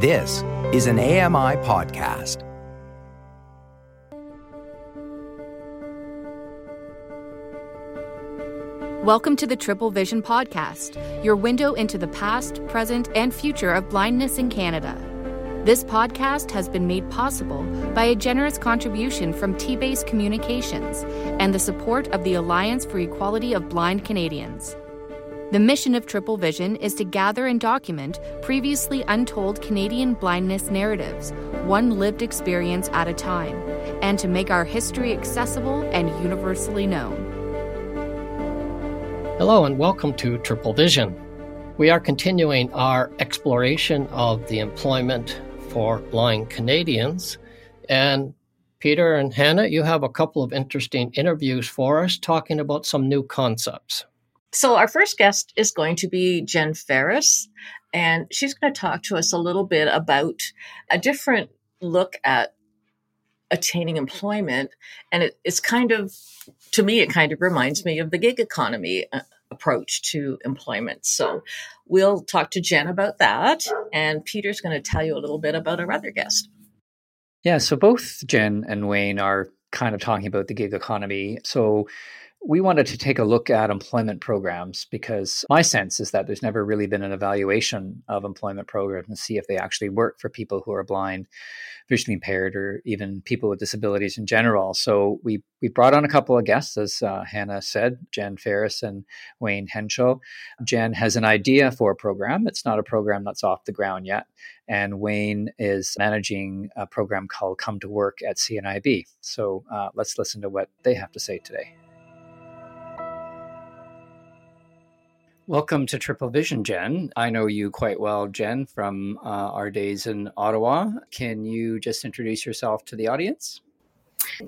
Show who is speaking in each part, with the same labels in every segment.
Speaker 1: This is an AMI podcast.
Speaker 2: Welcome to the Triple Vision Podcast, your window into the past, present, and future of blindness in Canada. This podcast has been made possible by a generous contribution from T Base Communications and the support of the Alliance for Equality of Blind Canadians. The mission of Triple Vision is to gather and document previously untold Canadian blindness narratives, one lived experience at a time, and to make our history accessible and universally known.
Speaker 3: Hello, and welcome to Triple Vision. We are continuing our exploration of the employment for blind Canadians. And Peter and Hannah, you have a couple of interesting interviews for us talking about some new concepts.
Speaker 4: So, our first guest is going to be Jen Ferris, and she's going to talk to us a little bit about a different look at attaining employment. And it, it's kind of, to me, it kind of reminds me of the gig economy uh, approach to employment. So, we'll talk to Jen about that, and Peter's going to tell you a little bit about our other guest.
Speaker 5: Yeah, so both Jen and Wayne are kind of talking about the gig economy. So, we wanted to take a look at employment programs because my sense is that there's never really been an evaluation of employment programs and see if they actually work for people who are blind, visually impaired, or even people with disabilities in general. So we we brought on a couple of guests, as uh, Hannah said, Jen Ferris and Wayne Henschel. Jen has an idea for a program. It's not a program that's off the ground yet. And Wayne is managing a program called Come to Work at CNIB. So uh, let's listen to what they have to say today. Welcome to Triple Vision, Jen. I know you quite well, Jen, from uh, our days in Ottawa. Can you just introduce yourself to the audience?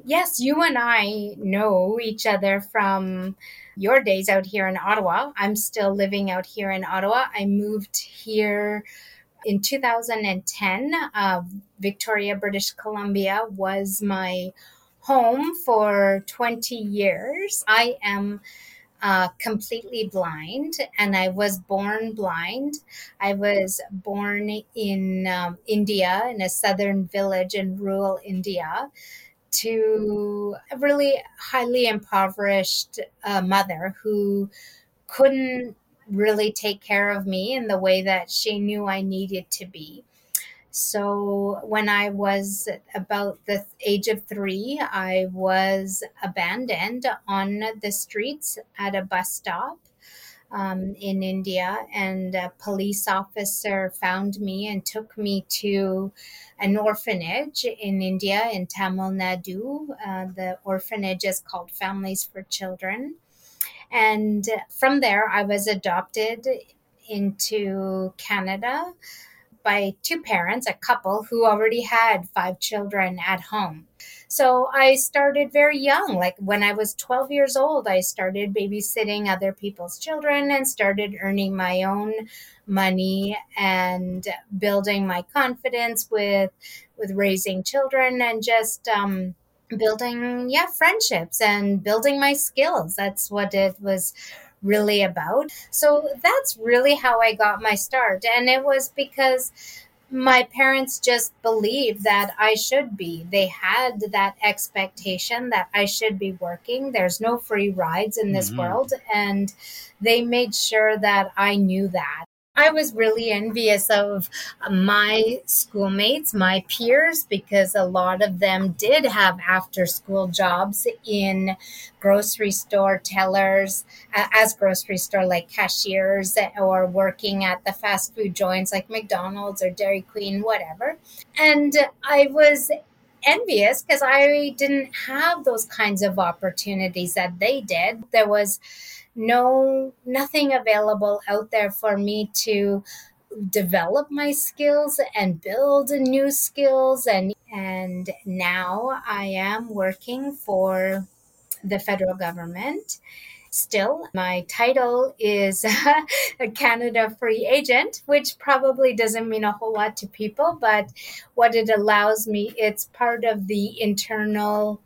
Speaker 6: Yes, you and I know each other from your days out here in Ottawa. I'm still living out here in Ottawa. I moved here in 2010. Uh, Victoria, British Columbia was my home for 20 years. I am uh, completely blind, and I was born blind. I was born in um, India, in a southern village in rural India, to a really highly impoverished uh, mother who couldn't really take care of me in the way that she knew I needed to be. So when I was about the age of three, I was abandoned on the streets at a bus stop. Um, in India, and a police officer found me and took me to an orphanage in India in Tamil Nadu. Uh, the orphanage is called Families for Children. And from there, I was adopted into Canada by two parents, a couple who already had five children at home. So I started very young. Like when I was 12 years old, I started babysitting other people's children and started earning my own money and building my confidence with with raising children and just um, building yeah friendships and building my skills. That's what it was really about. So that's really how I got my start. And it was because my parents just believed that I should be. They had that expectation that I should be working. There's no free rides in this mm-hmm. world. And they made sure that I knew that. I was really envious of my schoolmates, my peers, because a lot of them did have after school jobs in grocery store tellers, uh, as grocery store like cashiers, or working at the fast food joints like McDonald's or Dairy Queen, whatever. And I was envious because I didn't have those kinds of opportunities that they did. There was no nothing available out there for me to develop my skills and build new skills. And and now I am working for the federal government. Still my title is a canada free agent which probably doesn't mean a whole lot to people but what it allows me it's part of the internal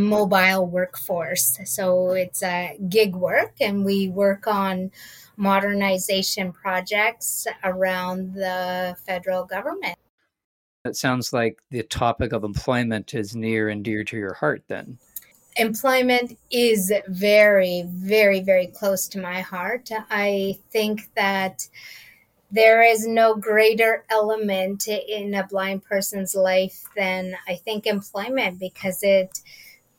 Speaker 6: mobile workforce. So it's a gig work, and we work on modernization projects around the federal government.
Speaker 5: It sounds like the topic of employment is near and dear to your heart then.
Speaker 6: Employment is very, very, very close to my heart. I think that there is no greater element in a blind person's life than I think employment because it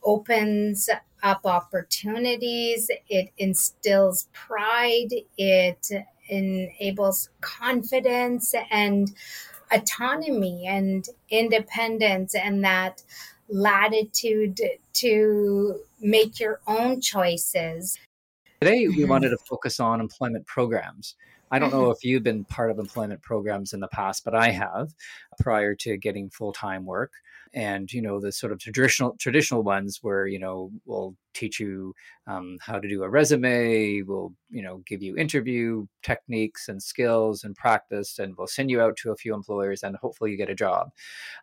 Speaker 6: opens up opportunities, it instills pride, it enables confidence and autonomy and independence and that latitude to make your own choices.
Speaker 5: Today, we wanted to focus on employment programs. I don't know mm-hmm. if you've been part of employment programs in the past, but I have prior to getting full time work. And you know the sort of traditional traditional ones where you know we'll teach you um, how to do a resume, we'll you know give you interview techniques and skills and practice, and we'll send you out to a few employers, and hopefully you get a job.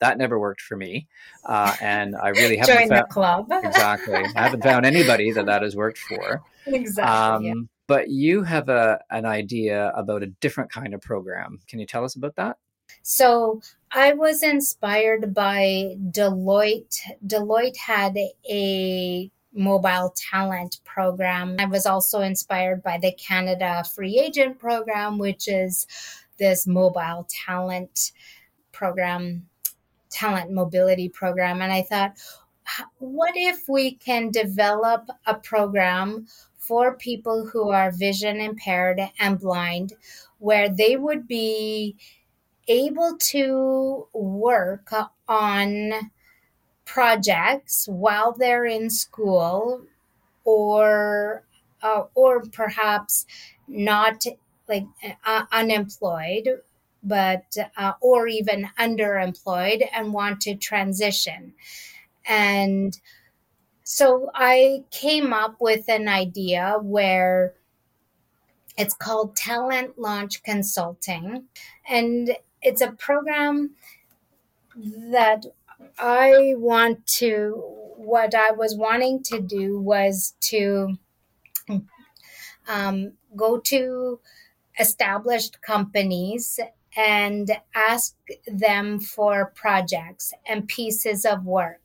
Speaker 5: That never worked for me, uh, and I really haven't
Speaker 6: found, the club.
Speaker 5: exactly, I haven't found anybody that that has worked for.
Speaker 6: Exactly. Um, yeah
Speaker 5: but you have a an idea about a different kind of program. Can you tell us about that?
Speaker 6: So I was inspired by Deloitte. Deloitte had a mobile talent program. I was also inspired by the Canada Free Agent program, which is this mobile talent program, talent mobility program. And I thought, what if we can develop a program for people who are vision impaired and blind, where they would be able to work on projects while they're in school or uh, or perhaps not like uh, unemployed but uh, or even underemployed and want to transition and so I came up with an idea where it's called Talent Launch Consulting. And it's a program that I want to, what I was wanting to do was to um, go to established companies and ask them for projects and pieces of work.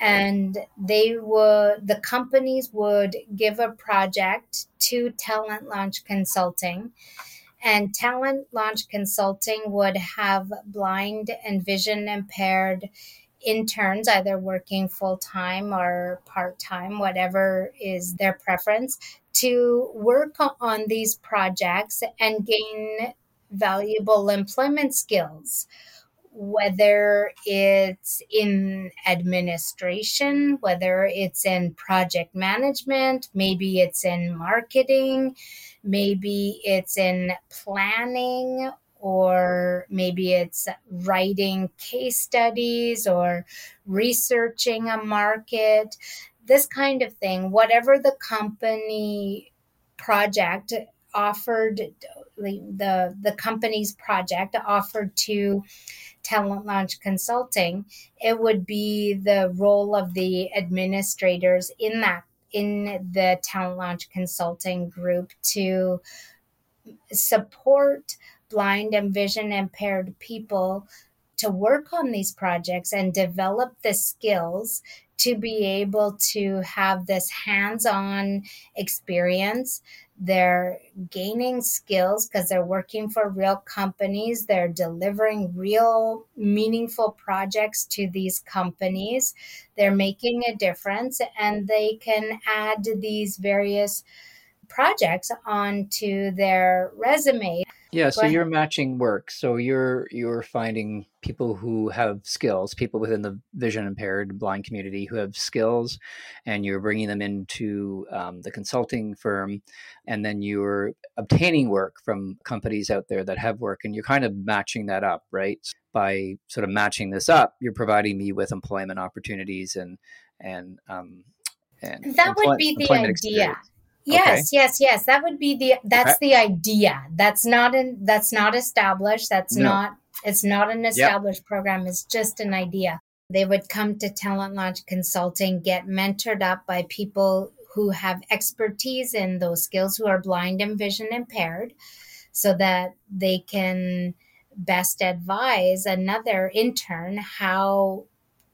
Speaker 6: And they would the companies would give a project to talent launch consulting and talent launch consulting would have blind and vision impaired interns either working full-time or part-time whatever is their preference to work on these projects and gain valuable employment skills whether it's in administration, whether it's in project management, maybe it's in marketing, maybe it's in planning, or maybe it's writing case studies or researching a market, this kind of thing. Whatever the company project offered, the, the company's project offered to talent launch consulting, it would be the role of the administrators in that in the talent launch consulting group to support blind and vision impaired people to work on these projects and develop the skills to be able to have this hands on experience they're gaining skills because they're working for real companies. They're delivering real, meaningful projects to these companies. They're making a difference and they can add these various projects onto their resume.
Speaker 5: Yeah, so you're matching work. So you're you're finding people who have skills, people within the vision impaired blind community who have skills, and you're bringing them into um, the consulting firm, and then you're obtaining work from companies out there that have work, and you're kind of matching that up, right? By sort of matching this up, you're providing me with employment opportunities and and um,
Speaker 6: and that would be the idea. Experience. Yes, okay. yes, yes. That would be the that's okay. the idea. That's not an that's not established. That's no. not it's not an established yep. program. It's just an idea. They would come to Talent Launch Consulting, get mentored up by people who have expertise in those skills who are blind and vision impaired so that they can best advise another intern how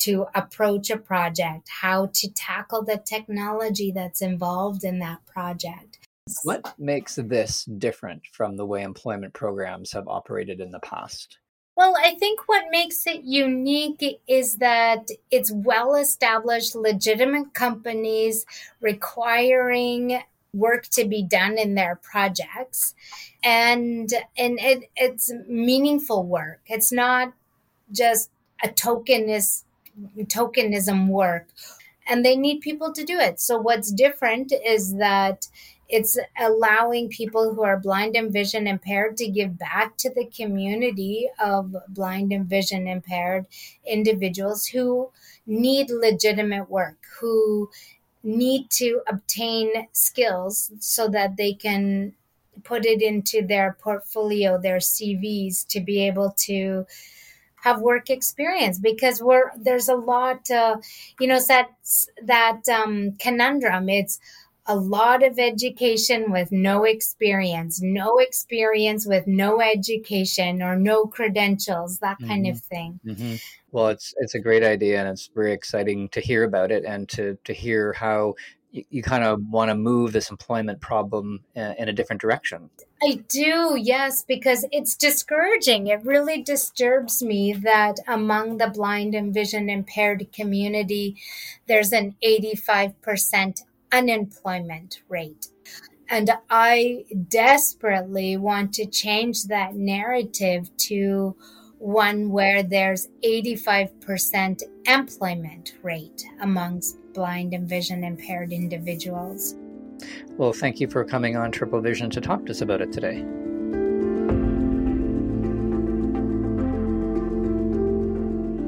Speaker 6: to approach a project, how to tackle the technology that's involved in that project.
Speaker 5: What makes this different from the way employment programs have operated in the past?
Speaker 6: Well, I think what makes it unique is that it's well established, legitimate companies requiring work to be done in their projects and and it, it's meaningful work it's not just a tokenist tokenism work. And they need people to do it. So what's different is that it's allowing people who are blind and vision impaired to give back to the community of blind and vision impaired individuals who need legitimate work, who need to obtain skills so that they can put it into their portfolio, their CVs to be able to have work experience because we're there's a lot uh, you know that that um, conundrum it's a lot of education with no experience, no experience with no education or no credentials, that kind mm-hmm. of thing.
Speaker 5: Mm-hmm. Well, it's it's a great idea, and it's very exciting to hear about it and to to hear how you, you kind of want to move this employment problem in, in a different direction.
Speaker 6: I do, yes, because it's discouraging. It really disturbs me that among the blind and vision impaired community, there's an 85% unemployment rate. And I desperately want to change that narrative to one where there's 85% employment rate amongst blind and vision impaired individuals.
Speaker 5: Well, thank you for coming on Triple Vision to talk to us about it today.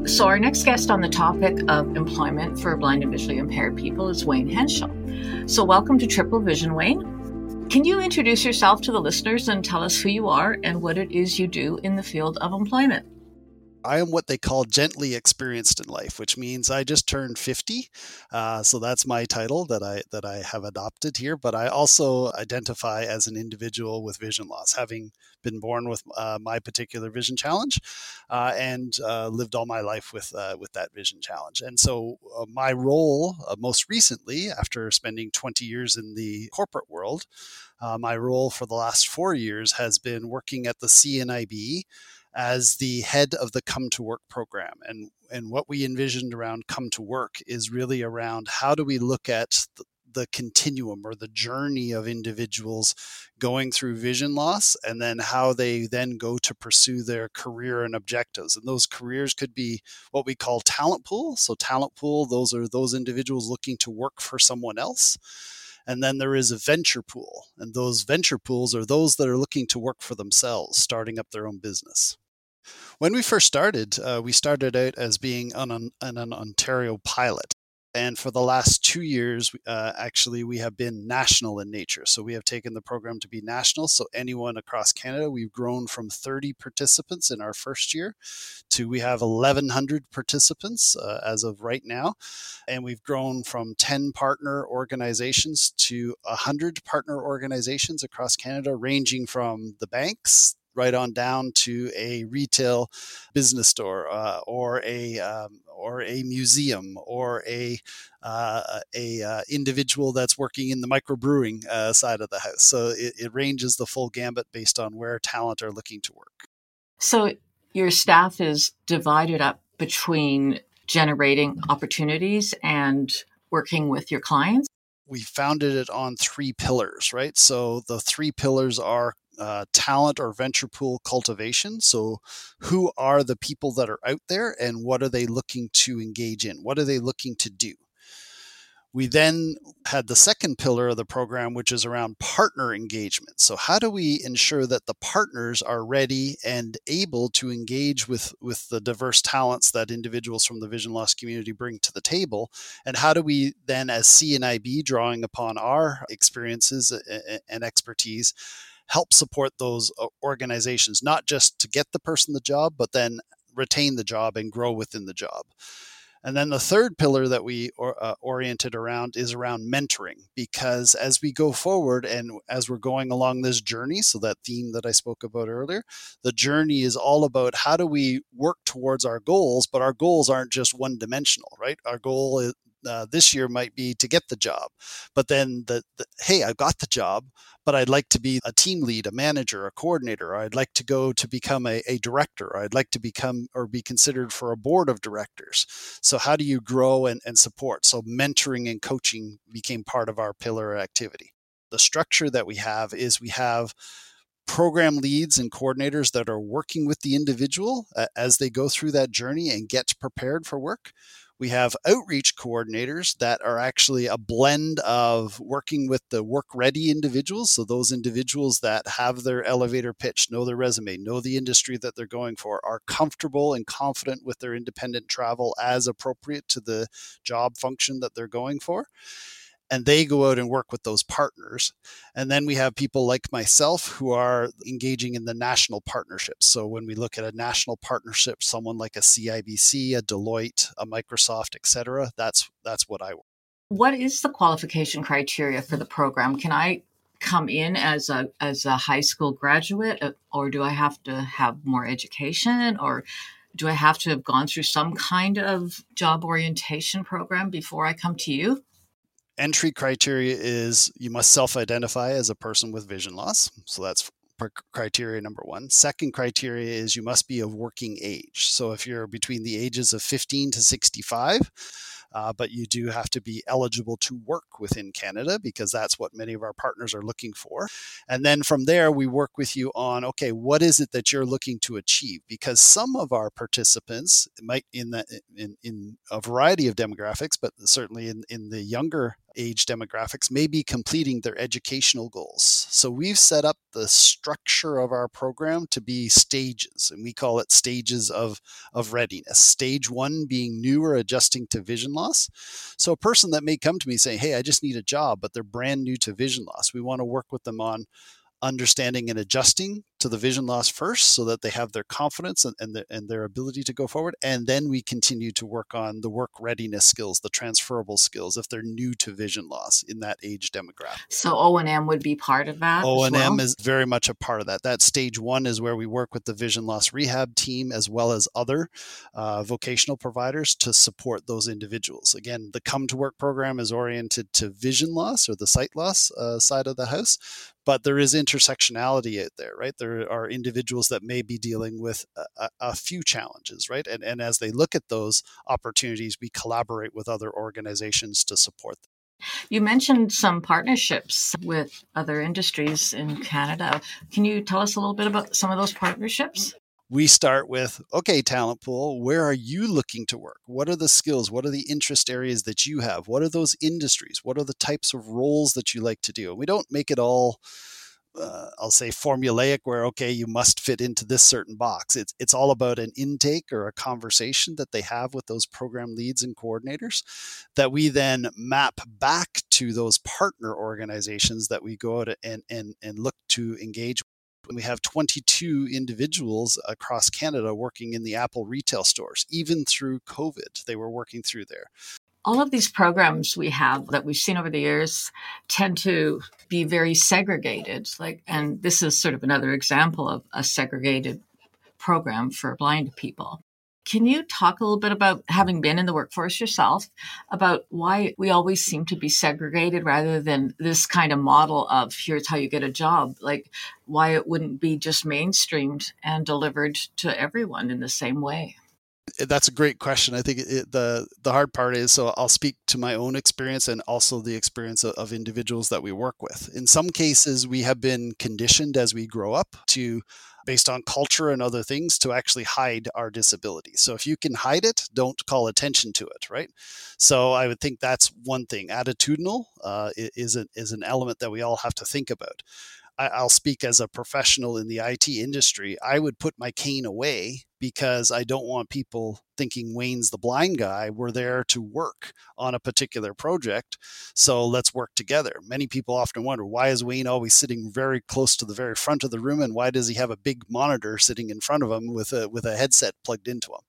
Speaker 4: So, our next guest on the topic of employment for blind and visually impaired people is Wayne Henschel. So, welcome to Triple Vision, Wayne. Can you introduce yourself to the listeners and tell us who you are and what it is you do in the field of employment?
Speaker 7: I am what they call gently experienced in life, which means I just turned 50. Uh, so that's my title that I that I have adopted here. But I also identify as an individual with vision loss, having been born with uh, my particular vision challenge, uh, and uh, lived all my life with uh, with that vision challenge. And so uh, my role, most recently, after spending 20 years in the corporate world, my role for the last four years has been working at the CNIB as the head of the Come to Work program. And, and what we envisioned around Come to Work is really around how do we look at the, the continuum or the journey of individuals going through vision loss and then how they then go to pursue their career and objectives. And those careers could be what we call talent pool. So talent pool those are those individuals looking to work for someone else. And then there is a venture pool. And those venture pools are those that are looking to work for themselves starting up their own business when we first started, uh, we started out as being an, an, an, Ontario pilot. And for the last two years, uh, actually, we have been national in nature. So we have taken the program to be national. So anyone across Canada, we've grown from 30 participants in our first year to we have 1,100 participants uh, as of right now. And we've grown from 10 partner organizations to 100 partner organizations across Canada, ranging from the banks right on down to a retail business store uh, or a um, or a museum or a uh, a uh, individual that's working in the microbrewing uh, side of the house. So it, it ranges the full gambit based on where talent are looking to work.
Speaker 4: So your staff is divided up between generating opportunities and working with your clients
Speaker 7: we founded it on three pillars, right? So the three pillars are uh, talent or venture pool cultivation. So, who are the people that are out there and what are they looking to engage in? What are they looking to do? We then had the second pillar of the program, which is around partner engagement. So, how do we ensure that the partners are ready and able to engage with, with the diverse talents that individuals from the vision loss community bring to the table? And how do we then, as CNIB, drawing upon our experiences and expertise, help support those uh, organizations, not just to get the person the job, but then retain the job and grow within the job. And then the third pillar that we or, uh, oriented around is around mentoring, because as we go forward and as we're going along this journey, so that theme that I spoke about earlier, the journey is all about how do we work towards our goals, but our goals aren't just one dimensional, right? Our goal is, uh, this year might be to get the job, but then the, the hey, I got the job but I'd like to be a team lead, a manager, a coordinator, I'd like to go to become a, a director, I'd like to become or be considered for a board of directors. So, how do you grow and, and support? So, mentoring and coaching became part of our pillar activity. The structure that we have is we have program leads and coordinators that are working with the individual uh, as they go through that journey and get prepared for work. We have outreach coordinators that are actually a blend of working with the work ready individuals. So, those individuals that have their elevator pitch, know their resume, know the industry that they're going for, are comfortable and confident with their independent travel as appropriate to the job function that they're going for and they go out and work with those partners. And then we have people like myself who are engaging in the national partnerships. So when we look at a national partnership, someone like a CIBC, a Deloitte, a Microsoft, et cetera, that's that's what I work.
Speaker 4: What is the qualification criteria for the program? Can I come in as a as a high school graduate uh, or do I have to have more education or do I have to have gone through some kind of job orientation program before I come to you?
Speaker 7: Entry criteria is you must self identify as a person with vision loss. So that's criteria number one. Second criteria is you must be of working age. So if you're between the ages of 15 to 65, uh, but you do have to be eligible to work within Canada because that's what many of our partners are looking for. And then from there, we work with you on okay, what is it that you're looking to achieve? Because some of our participants might in the in, in a variety of demographics, but certainly in, in the younger age demographics may be completing their educational goals. So we've set up the structure of our program to be stages, and we call it stages of, of readiness. Stage one being new or adjusting to vision loss. So a person that may come to me saying, Hey, I just need a job, but they're brand new to vision loss. We want to work with them on understanding and adjusting to the vision loss first so that they have their confidence and, and, the, and, their ability to go forward and then we continue to work on the work readiness skills the transferable skills if they're new to vision loss in that age demographic.
Speaker 4: So o&m would be part of that
Speaker 7: o&m
Speaker 4: well?
Speaker 7: is very much a part of that. That stage one is where we work with the vision loss rehab team as well as other uh, vocational providers to support those individuals. Again the come to work program is oriented to vision loss or the sight loss uh, side of the house but there is intersectionality out there right? There are individuals that may be dealing with a, a, few challenges, right? And, and as they look at those opportunities, we collaborate with other organizations to support them.
Speaker 4: You mentioned some partnerships with other industries in Canada. Can you tell us a little bit about some of those partnerships?
Speaker 7: we start with okay talent pool where are you looking to work what are the skills what are the interest areas that you have what are those industries what are the types of roles that you like to do we don't make it all uh, I'll say formulaic where okay you must fit into this certain box. It's it's all about an intake or a conversation that they have with those program leads and coordinators that we then map back to those partner organizations that we go out and and and look to engage we have 22 individuals across Canada working in the Apple retail stores. Even through COVID, they were working through there
Speaker 4: all of these programs we have that we've seen over the years tend to be very segregated like and this is sort of another example of a segregated program for blind people. Can you talk a little bit about having been in the workforce yourself about why we always seem to be segregated rather than this kind of model of here's how you get a job like why it wouldn't be just mainstreamed and delivered to everyone in the same way
Speaker 7: that's a great question. I think it, the the hard part is so I'll speak to my own experience and also the experience of, of, individuals that we work with. In some cases, we have been conditioned as we grow up to, based on culture and other things, to actually hide our disability. So if you can hide it, don't call attention to it, right? So I would think that's one thing. Attitudinal uh, is a, is an element that we all have to think about. I, will speak as a professional in the IT industry. I would put my cane away because I don't want people thinking Wayne's the blind guy. We're there to work on a particular project. So let's work together. Many people often wonder why is Wayne always sitting very close to the very front of the room and why does he have a big monitor sitting in front of him with a with a headset plugged into him?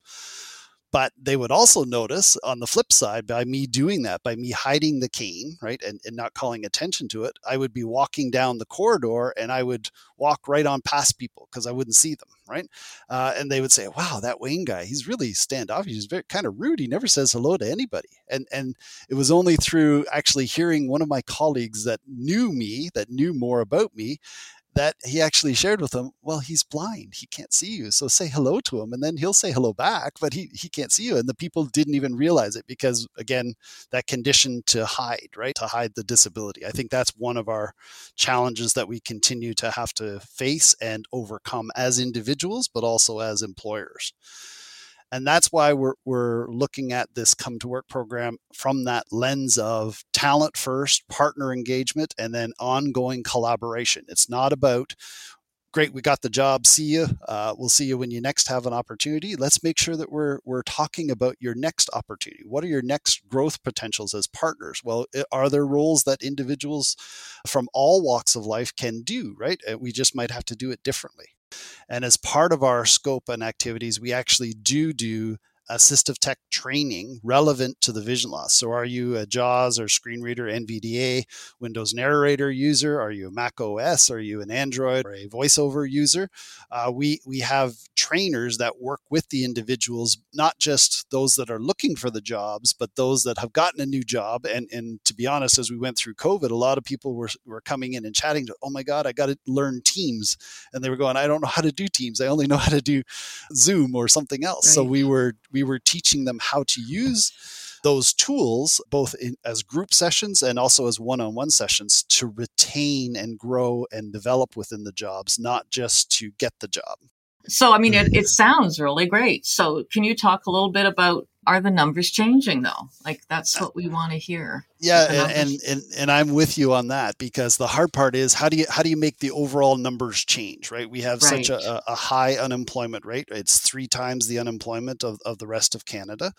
Speaker 7: But they would also notice on the flip side, by me doing that, by me hiding the cane, right, and, and not calling attention to it, I would be walking down the corridor and I would walk right on past people because I wouldn't see them, right? Uh, and they would say, "Wow, that Wayne guy, he's really standoffish. He's very kind of rude. He never says hello to anybody." And and it was only through actually hearing one of my colleagues that knew me, that knew more about me, that he actually shared with them, well, he's blind. He can't see you. So say hello to him and then he'll say hello back, but he, he can't see you. And the people didn't even realize it because, again, that condition to hide, right? To hide the disability. I think that's one of our challenges that we continue to have to face and overcome as individuals, but also as employers. And that's why we're, we're looking at this come to work program from that lens of talent first, partner engagement, and then ongoing collaboration. It's not about, great, we got the job, see you. Uh, we'll see you when you next have an opportunity. Let's make sure that we're, we're talking about your next opportunity. What are your next growth potentials as partners? Well, are there roles that individuals from all walks of life can do, right? We just might have to do it differently. And as part of our scope and activities, we actually do do assistive tech training relevant to the vision loss. So, are you a JAWS or screen reader, NVDA, Windows Narrator user? Are you a Mac OS? Are you an Android or a VoiceOver user? Uh, we we have trainers that work with the individuals, not just those that are looking for the jobs, but those that have gotten a new job. And and to be honest, as we went through COVID, a lot of people were were coming in and chatting. To, oh my God, I got to learn Teams, and they were going, I don't know how to do Teams. I only know how to do Zoom or something else. Right. So we were we were teaching them how to use those tools both in, as group sessions and also as one-on-one sessions to retain and grow and develop within the jobs not just to get the job
Speaker 4: so i mean it, it sounds really great. So can you talk a little bit about are the numbers changing though? Like that's what we want to hear
Speaker 7: yeah and, and, and and i'm with you on that because the hard part is how do you how do you make the overall numbers change right? We have right. such a, a, high unemployment rate. It's three times the unemployment of, of the rest of canada.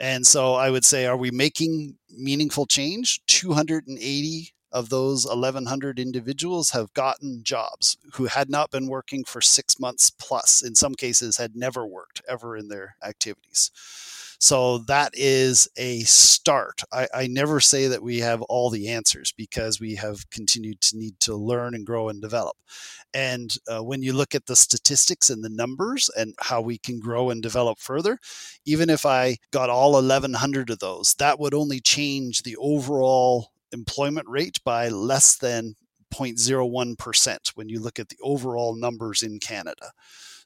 Speaker 7: And so i would say are we making meaningful change? 280 of those 1100 individuals have gotten jobs who had not been working for six months plus in some cases had never worked ever in their activities so that is a start. I, I never say that we have all the answers because we have continued to need to learn and grow and develop. And uh, when you look at the statistics and the numbers and how we can grow and develop further, even if I got all 1,100 of those, that would only change the overall employment rate by less than 0.01% when you look at the overall numbers in Canada.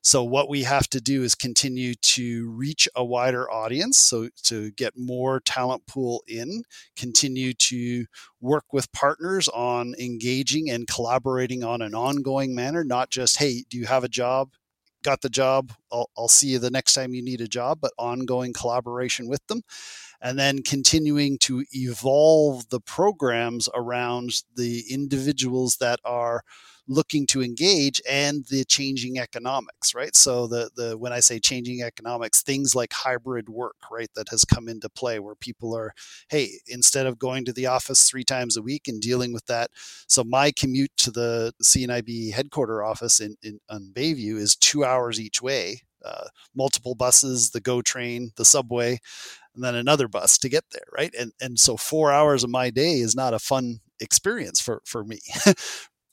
Speaker 7: So what we have to do is continue to reach a wider audience, so to get more talent pool in, continue to work with partners on engaging and collaborating on an ongoing manner, not just hey, do you have a job? Got the job? I'll, I'll see you the next time you need a job, but ongoing collaboration with them and then continuing to evolve the programs around the individuals that are looking to engage and the changing economics right? So the the when i say changing economics things like hybrid work right that has come into play where people are hey instead of going to the office three times a week and dealing with that so my commute to the cnib headquarter office in, in on bayview is two hours each way uh, multiple buses the go train the subway and then another bus to get there right? And and so four hours of my day is not a fun experience for for me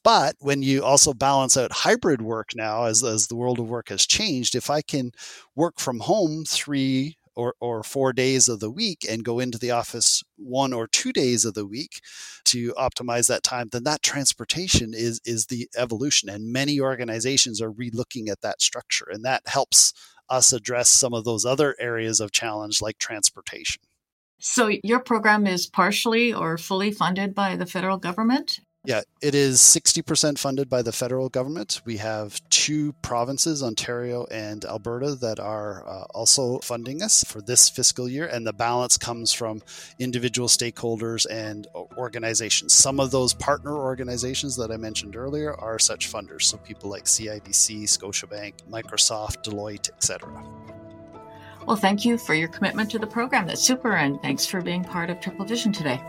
Speaker 7: But when you also balance out hybrid work now, as, as the world of work has changed, if I can work from home three or, or four days of the week and go into the office one or two days of the week to optimize that time, then that transportation is, is the evolution. And many organizations are relooking at that structure. And that helps us address some of those other areas of challenge like transportation.
Speaker 4: So, your program is partially or fully funded by the federal government?
Speaker 7: Yeah, it is 60% funded by the federal government. We have two provinces, Ontario and Alberta, that are uh, also funding us for this fiscal year, and the balance comes from individual stakeholders and organizations. Some of those partner organizations that I mentioned earlier are such funders, so people like CIBC, Scotiabank, Microsoft, Deloitte, etc.
Speaker 4: Well, thank you for your commitment to the program. That's super, and thanks for being part of Triple Vision today.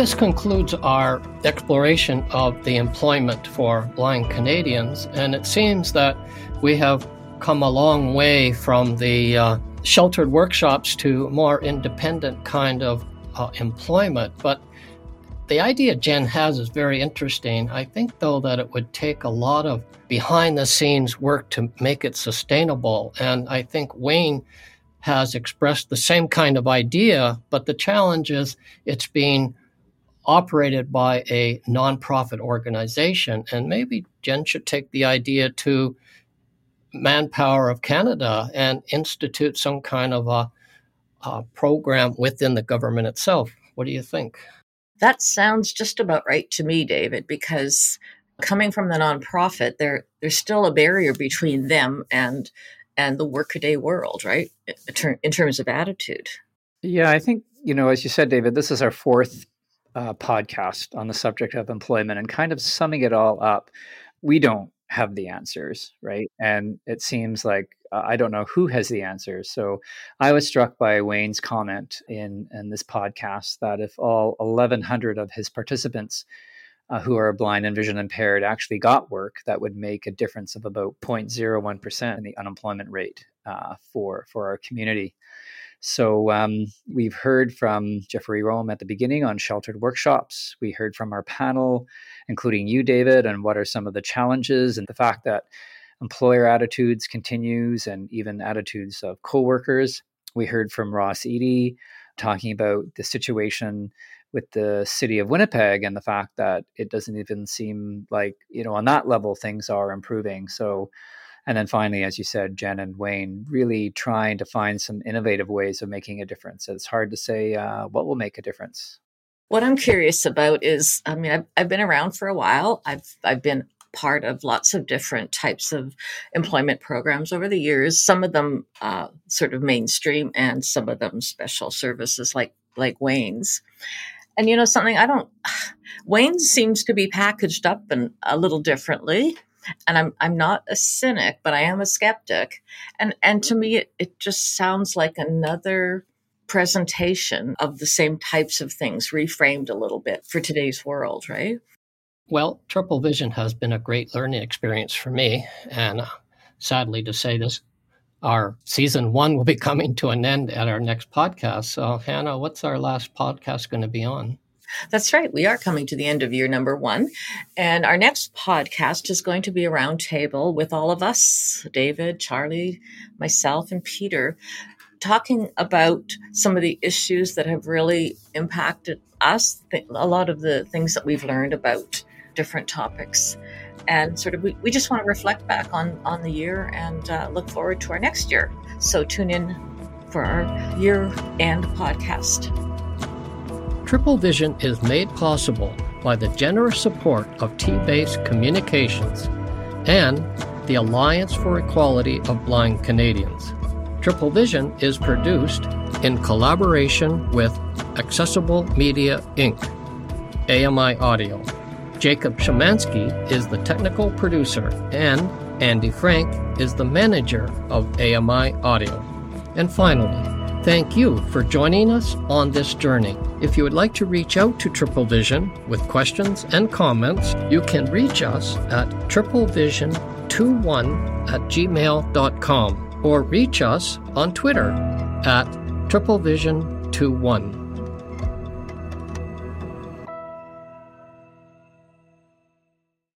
Speaker 3: This concludes our exploration of the employment for blind Canadians, and it seems that we have come a long way from the uh, sheltered workshops to more independent kind of uh, employment. But the idea Jen has is very interesting. I think, though, that it would take a lot of behind the scenes work to make it sustainable. And I think Wayne has expressed the same kind of idea, but the challenge is it's being operated by a nonprofit organization. And maybe Jen should take the idea to Manpower of Canada and institute some kind of a, a program within the government itself. What do you think?
Speaker 4: That sounds just about right to me, David, because coming from the nonprofit, there there's still a barrier between them and and the workaday world, right? In terms of attitude.
Speaker 5: Yeah, I think you know, as you said, David, this is our fourth uh, podcast on the subject of employment and kind of summing it all up, we don't have the answers, right? And it seems like uh, I don't know who has the answers. So I was struck by Wayne's comment in, in this podcast that if all 1,100 of his participants uh, who are blind and vision impaired actually got work, that would make a difference of about 0.01% in the unemployment rate uh, for, for our community. So um, we've heard from Jeffrey Rome at the beginning on sheltered workshops. We heard from our panel, including you, David, and what are some of the challenges and the fact that employer attitudes continues and even attitudes of coworkers. We heard from Ross Eady talking about the situation with the city of Winnipeg and the fact that it doesn't even seem like, you know, on that level things are improving. So and then finally, as you said, Jen and Wayne really trying to find some innovative ways of making a difference. It's hard to say uh, what will make a difference.
Speaker 4: What I'm curious about is, I mean, I've, I've been around for a while. I've I've been part of lots of different types of employment programs over the years. Some of them uh, sort of mainstream, and some of them special services like like Wayne's. And you know something, I don't. Wayne seems to be packaged up and a little differently and I'm I'm not a cynic, but I am a skeptic. And and to me, it, it just sounds like another presentation of the same types of things reframed a little bit for today's world, right?
Speaker 3: Well, Triple Vision has been a great learning experience for me, and uh, sadly to say this, our season one will be coming to an end at our next podcast. So, Hannah, what's our last podcast going to be on?
Speaker 4: That's right. We are coming to the end of year number one. And our next podcast is going to be a roundtable with all of us David, Charlie, myself, and Peter talking about some of the issues that have really impacted us, a lot of the things that we've learned about different topics. And sort of, we, we just want to reflect back on, on the year and uh, look forward to our next year. So tune in for our year end podcast.
Speaker 3: Triple Vision is made possible by the generous support of T Base Communications and the Alliance for Equality of Blind Canadians. Triple Vision is produced in collaboration with Accessible Media Inc., AMI Audio. Jacob Shemansky is the technical producer, and Andy Frank is the manager of AMI Audio. And finally, Thank you for joining us on this journey. If you would like to reach out to Triple Vision with questions and comments, you can reach us at triplevision21 at gmail.com or reach us on Twitter at triplevision21.